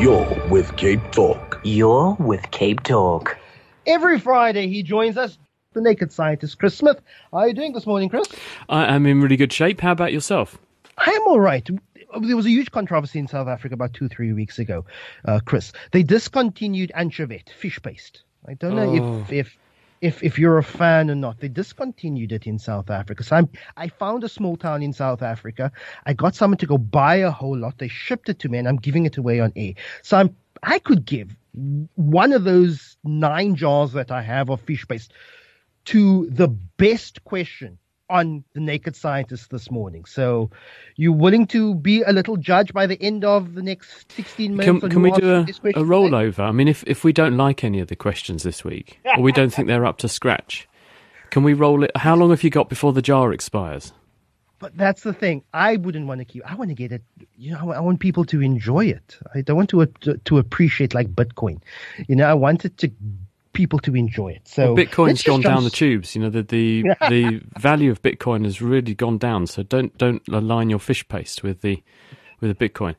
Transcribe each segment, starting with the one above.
You're with Cape Talk. You're with Cape Talk. Every Friday, he joins us, the naked scientist, Chris Smith. How are you doing this morning, Chris? I am in really good shape. How about yourself? I am all right. There was a huge controversy in South Africa about two, three weeks ago, uh, Chris. They discontinued anchovette, fish paste. I don't know Oh. if, if if if you're a fan or not. They discontinued it in South Africa. So I'm, I found a small town in South Africa. I got someone to go buy a whole lot. They shipped it to me, and I'm giving it away on air. So I'm I could give one of those nine jars that I have of fish paste to the best question on the Naked Scientist this morning. So, you willing to be a little judge by the end of the next 16 minutes? Can, can we do a, a rollover? I mean, if, if we don't like any of the questions this week, or we don't think they're up to scratch, can we roll it? How long have you got before the jar expires? But that's the thing. I wouldn't want to keep. I want to get it. You know, I want people to enjoy it. I don't want to to, to appreciate like Bitcoin. You know, I want it to people to enjoy it. So Well, Bitcoin's gone down the tubes. You know, the the, the value of Bitcoin has really gone down. So don't don't align your fish paste with the with the Bitcoin.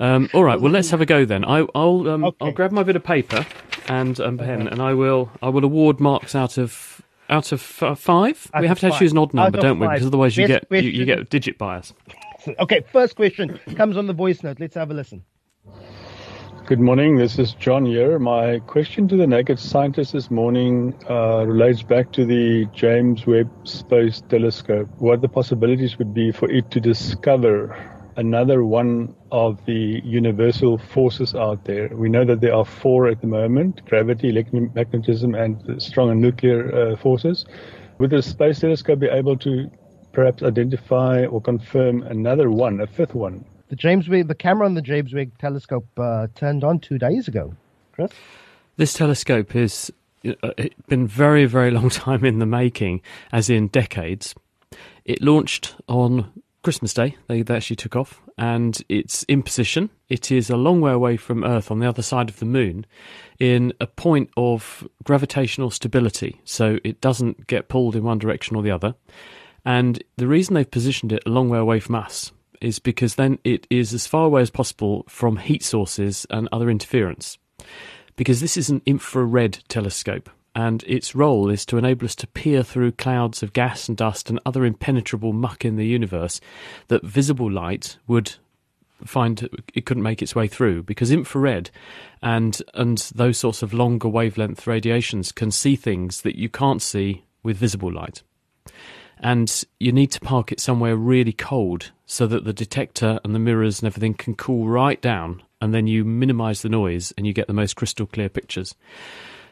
Um, all right. Well, let's have a go then. I, I'll um, Okay. I'll grab my bit of paper and um, pen, and I will I will award marks out of out of f- five. Out we have to five. choose an odd number, don't we? Because otherwise you Best get you, you get digit bias. Okay, first question comes on the voice note. Let's have a listen. Good morning. This is John here. My question to the naked scientist this morning uh, relates back to the James Webb Space Telescope. What the possibilities would be for it to discover another one of the universal forces out there. We know that there are four at the moment: gravity, electromagnetism, and strong and nuclear uh, forces. Would the space telescope be able to perhaps identify or confirm another one, a fifth one? The James Webb, the camera on the James Webb telescope uh, turned on two days ago. Chris, This telescope has uh, been very, very long time in the making, as in decades. It launched on Christmas Day. They, they actually took off, and it's in position. It is a long way away from Earth on the other side of the moon, in a point of gravitational stability, so it doesn't get pulled in one direction or the other. And the reason they've positioned it a long way away from us is because then it is as far away as possible from heat sources and other interference. Because this is an infrared telescope and its role is to enable us to peer through clouds of gas and dust and other impenetrable muck in the universe that visible light would find it couldn't make its way through. Because infrared and and those sorts of longer wavelength radiations can see things that you can't see with visible light and you need to park it somewhere really cold so that the detector and the mirrors and everything can cool right down and then you minimize the noise and you get the most crystal clear pictures.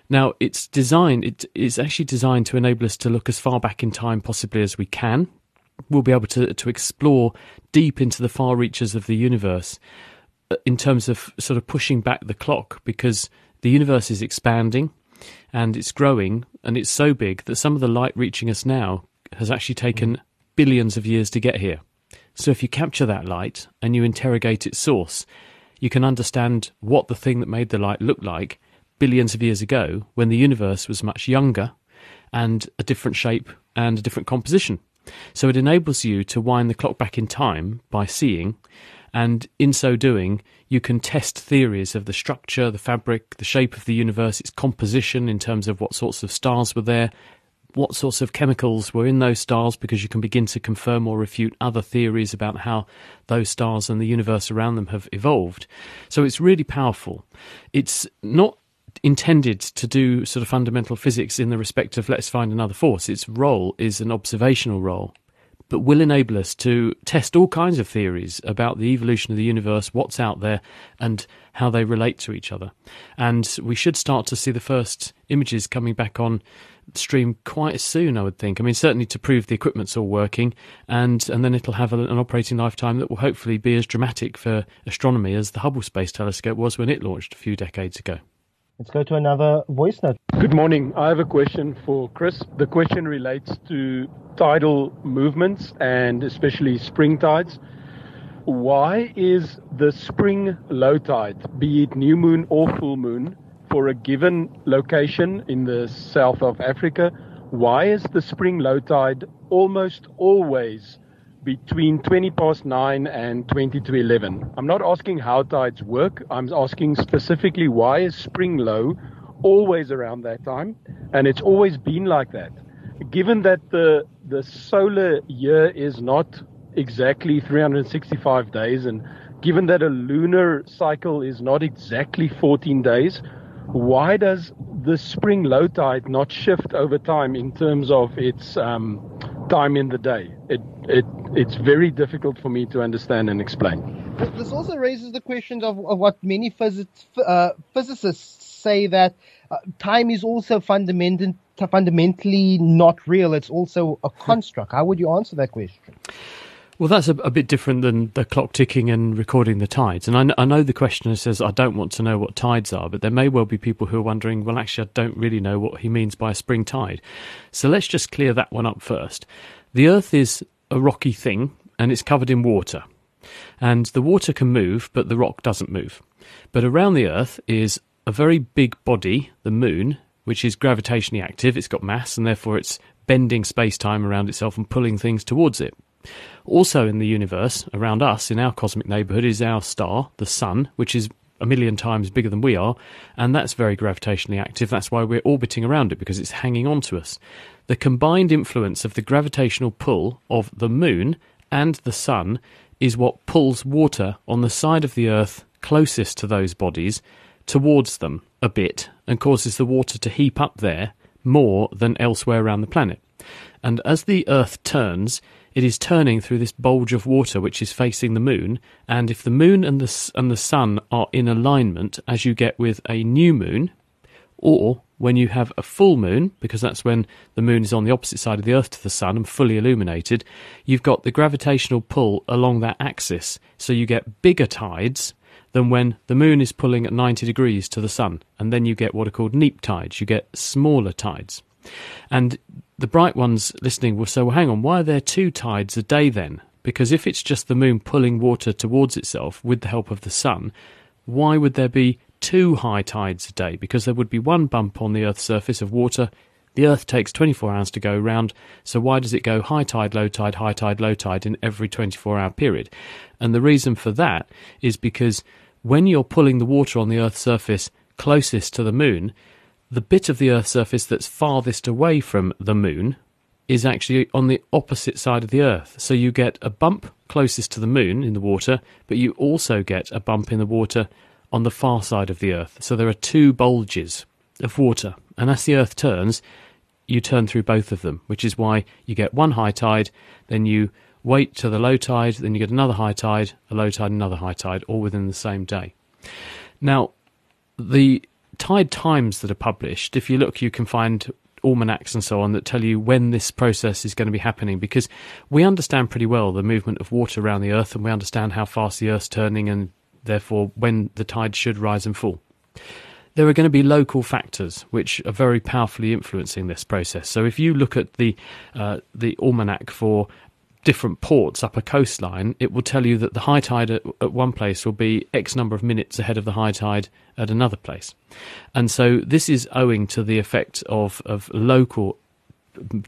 Now it's designed it is actually designed to enable us to look as far back in time possibly as we can. We'll be able to to explore deep into the far reaches of the universe uh, in terms of sort of pushing back the clock because the universe is expanding and it's growing and it's so big that some of the light reaching us now has actually taken billions of years to get here. So if you capture that light and you interrogate its source, you can understand what the thing that made the light looked like billions of years ago when the universe was much younger and a different shape and a different composition. So it enables you to wind the clock back in time by seeing, and in so doing, you can test theories of the structure, the fabric, the shape of the universe, its composition in terms of what sorts of stars were there, what sorts of chemicals were in those stars, because you can begin to confirm or refute other theories about how those stars and the universe around them have evolved. So it's really powerful. It's not intended to do sort of fundamental physics in the respect of let's find another force. Its role is an observational role, but will enable us to test all kinds of theories about the evolution of the universe, what's out there, and how they relate to each other. And we should start to see the first images coming back on stream quite soon, I would think. I mean, certainly to prove the equipment's all working, and and then it'll have a, an operating lifetime that will hopefully be as dramatic for astronomy as the Hubble Space Telescope was when it launched a few decades ago. Let's go to another voice note. Good morning. I have a question for Chris. The question relates to tidal movements and especially spring tides. Why is the spring low tide, be it new moon or full moon, for a given location in the south of Africa, why is the spring low tide almost always between 20 past 9 and 20 to 11. I'm not asking how tides work. I'm asking specifically why is spring low always around that time? And it's always been like that. Given that the, the solar year is not exactly 365 days, and given that a lunar cycle is not exactly 14 days, why does the spring low tide not shift over time in terms of its um, time in the day? It, it, it's very difficult for me to understand and explain. This also raises the question of, of what many uh, physicists say that uh, time is also fundamental, fundamentally not real. It's also a construct. How would you answer that question? Well, that's a, a, bit different than the clock ticking and recording the tides. And I, I, know the questioner says, I don't want to know what tides are, but there may well be people who are wondering, well, actually, I don't really know what he means by a spring tide. So let's just clear that one up first. The Earth is a rocky thing and it's covered in water. And the water can move, but the rock doesn't move. But around the Earth is a very big body, the Moon, which is gravitationally active. It's got mass and therefore it's bending space time around itself and pulling things towards it. Also in the universe, around us, in our cosmic neighbourhood, is our star, the Sun, which is a million times bigger than we are, and that's very gravitationally active. That's why we're orbiting around it, because it's hanging on to us. The combined influence of the gravitational pull of the Moon and the Sun is what pulls water on the side of the Earth closest to those bodies towards them a bit and causes the water to heap up there more than elsewhere around the planet. And as the Earth turns, it is turning through this bulge of water which is facing the moon. And if the moon and the, and the sun are in alignment, as you get with a new moon, or when you have a full moon, because that's when the moon is on the opposite side of the Earth to the sun and fully illuminated, you've got the gravitational pull along that axis. So you get bigger tides than when the moon is pulling at 90 degrees to the sun. And then you get what are called neap tides. You get smaller tides. And the bright ones listening will say, well, hang on, why are there two tides a day then? Because if it's just the moon pulling water towards itself with the help of the sun, why would there be two high tides a day? Because there would be one bump on the Earth's surface of water. The Earth takes 24 hours to go round, so why does it go high tide, low tide, high tide, low tide in every 24 hour period? And the reason for that is because when you're pulling the water on the Earth's surface closest to the moon, the bit of the Earth's surface that's farthest away from the moon is actually on the opposite side of the Earth. So you get a bump closest to the moon in the water, but you also get a bump in the water on the far side of the Earth. So there are two bulges of water. And as the Earth turns, you turn through both of them, which is why you get one high tide, then you wait to the low tide, then you get another high tide, a low tide, another high tide, all within the same day. Now, the tide times that are published, if you look, you can find almanacs and so on that tell you when this process is going to be happening because we understand pretty well the movement of water around the earth and we understand how fast the earth's turning and therefore when the tide should rise and fall. There are going to be local factors which are very powerfully influencing this process. So, if you look at the uh, the almanac for different ports up a coastline, it will tell you that the high tide at, at, one place will be X number of minutes ahead of the high tide at another place. And so this is owing to the effect of, of local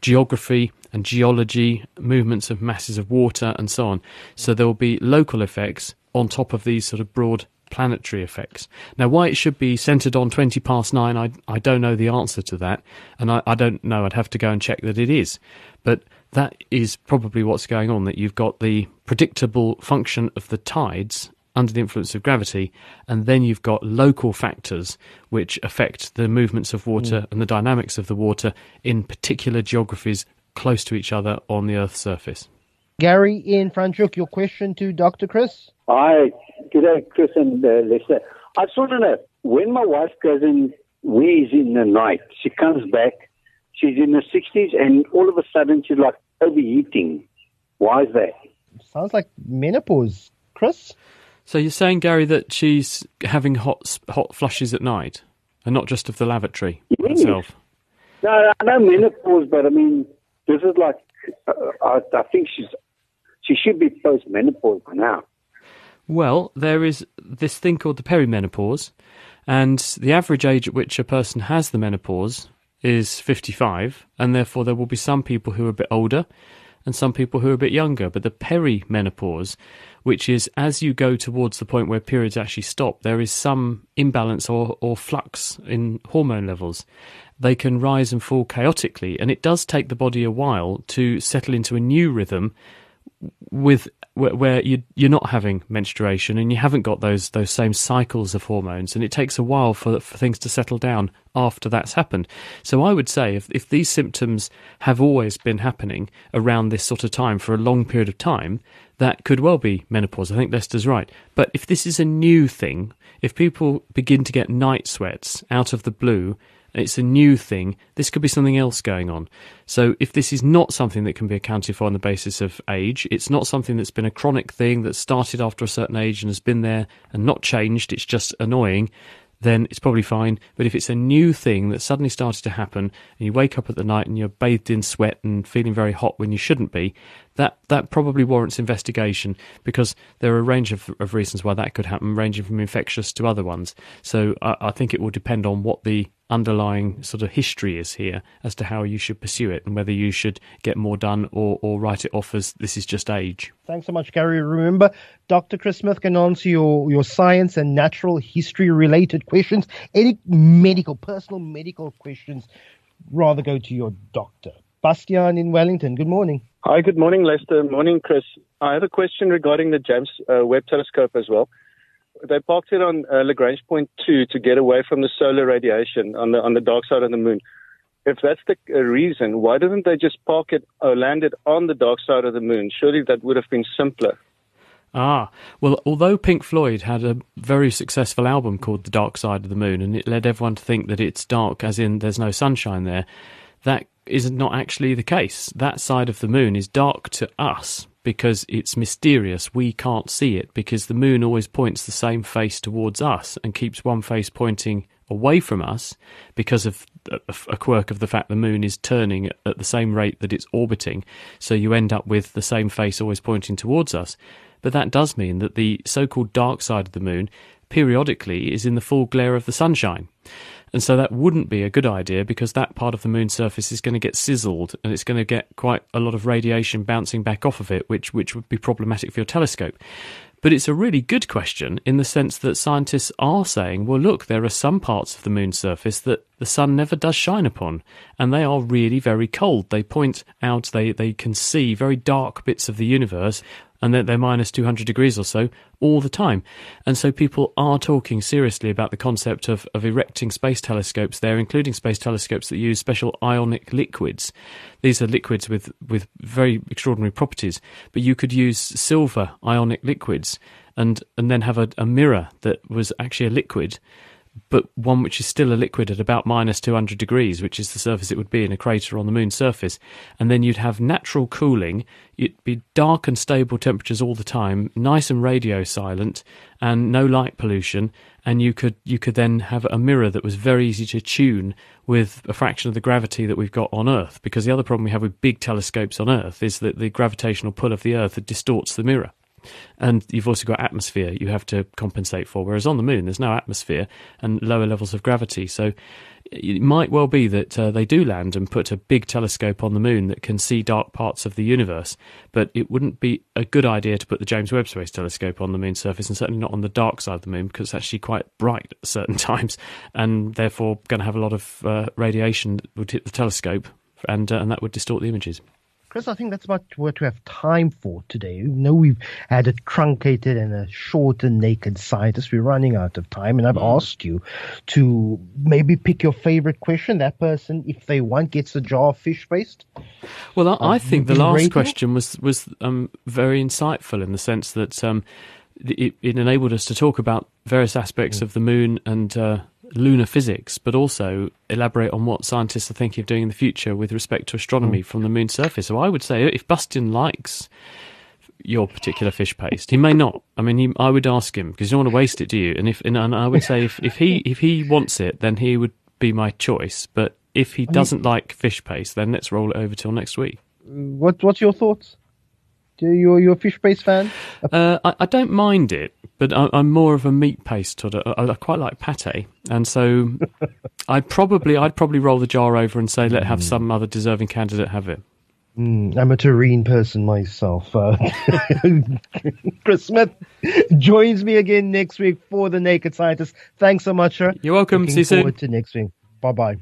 geography and geology, movements of masses of water, and so on. So there will be local effects on top of these sort of broad planetary effects. Now, why it should be centered on 20 past nine, I, I don't know the answer to that. And I, I don't know, I'd have to go and check that it is. But that is probably what's going on that you've got the predictable function of the tides under the influence of gravity, and then you've got local factors which affect the movements of water mm. and the dynamics of the water in particular geographies close to each other on the Earth's surface. Gary in Franschhoek, your question to Dr. Chris? Hi, good day, Chris and uh, Lester. I just want to know when my wife goes in, wheeze in the night, she comes back She's in her 60s, and all of a sudden she's like overheating. Why is that? Sounds like menopause, Chris. So you're saying, Gary, that she's having hot hot flushes at night, and not just of the lavatory yes. itself. No, I know menopause, but I mean, this is like, uh, I, I think she's she should be post menopause by now. Well, there is this thing called the perimenopause, and the average age at which a person has the menopause is 55, and therefore there will be some people who are a bit older and some people who are a bit younger. But the perimenopause, which is as you go towards the point where periods actually stop, there is some imbalance or, or flux in hormone levels. They can rise and fall chaotically, and it does take the body a while to settle into a new rhythm with where, you you're not having menstruation and you haven't got those those same cycles of hormones and it takes a while for for things to settle down after that's happened. So I would say if if these symptoms have always been happening around this sort of time for a long period of time, that could well be menopause. I think Lester's right. But if this is a new thing, if people begin to get night sweats out of the blue it's a new thing, this could be something else going on. So if this is not something that can be accounted for on the basis of age, it's not something that's been a chronic thing that started after a certain age and has been there and not changed, it's just annoying, then it's probably fine. But if it's a new thing that suddenly started to happen and you wake up at the night and you're bathed in sweat and feeling very hot when you shouldn't be, that, that probably warrants investigation because there are a range of, of reasons why that could happen, ranging from infectious to other ones. So I, I think it will depend on what the underlying sort of history is here as to how you should pursue it and whether you should get more done or, or write it off as this is just age. Thanks so much, Gary. Remember, Dr. Chris Smith can answer your, your science and natural history related questions. Any medical, personal medical questions, rather go to your doctor. Bastian in Wellington, good morning. Hi, good morning, Lester. Morning, Chris. I have a question regarding the James uh, Webb Telescope as well they parked it on uh, Lagrange point two to get away from the solar radiation on the on the dark side of the moon. If that's the uh, reason, why didn't they just park it or land it on the dark side of the moon? Surely that would have been simpler. Ah, well, although Pink Floyd had a very successful album called The Dark Side of the Moon, and it led everyone to think that it's dark, as in there's no sunshine there, that is not actually the case. That side of the moon is dark to us because it's mysterious. We can't see it because the moon always points the same face towards us and keeps one face pointing away from us because of a quirk of the fact the moon is turning at the same rate that it's orbiting. So you end up with the same face always pointing towards us. But that does mean that the so called dark side of the moon periodically is in the full glare of the sunshine. And so that wouldn't be a good idea because that part of the moon's surface is going to get sizzled and it's going to get quite a lot of radiation bouncing back off of it, which, which would be problematic for your telescope. But it's a really good question in the sense that scientists are saying, well, look, there are some parts of the moon's surface that the sun never does shine upon, and they are really very cold. They point out, they, they can see very dark bits of the universe and they're, they're minus 200 degrees or so all the time. And so people are talking seriously about the concept of, of erecting space telescopes there, including space telescopes that use special ionic liquids. These are liquids with, with very extraordinary properties, but you could use silver ionic liquids and, and then have a, a mirror that was actually a liquid but one which is still a liquid at about minus 200 degrees, which is the surface it would be in a crater on the moon's surface. And then you'd have natural cooling. It'd be dark and stable temperatures all the time, nice and radio silent, and no light pollution. And you could you could then have a mirror that was very easy to tune with a fraction of the gravity that we've got on Earth. Because the other problem we have with big telescopes on Earth is that the gravitational pull of the Earth distorts the mirror and you've also got atmosphere you have to compensate for. Whereas on the moon, there's no atmosphere and lower levels of gravity. So it might well be that uh, they do land and put a big telescope on the moon that can see dark parts of the universe. But it wouldn't be a good idea to put the James Webb Space Telescope on the moon's surface, and certainly not on the dark side of the moon because it's actually quite bright at certain times, and therefore going to have a lot of uh, radiation that would hit the telescope, and uh, and that would distort the images. Chris, I think that's about what we have time for today. You know, we've had a truncated and a short and naked scientist. We're running out of time, and I've mm. asked you to maybe pick your favorite question. That person, if they want, gets a jar of fish paste. Well, I, I think the last rating? question was was um, very insightful in the sense that um, it, it, enabled us to talk about various aspects mm. of the moon and. Uh, lunar physics, but also elaborate on what scientists are thinking of doing in the future with respect to astronomy mm. from the moon's surface. So I would say if Bastian likes your particular fish paste, he may not. I mean, he, I would ask him because you don't want to waste it, do you? And if and, and I would say if, if he if he wants it, then he would be my choice. But if he doesn't like fish paste, then let's roll it over till next week. What What's your thoughts? Do you you a fish paste fan? Uh, I, I, don't mind it, but I, am more of a meat paste sort of. I, I quite like pate, and so I probably I'd probably roll the jar over and say let have mm. some other deserving candidate have it. Mm, I'm a terrine person myself. Uh, Chris Smith joins me again next week for the Naked Scientist. Thanks so much, sir. You're welcome. Looking See you soon. to next week. Bye bye.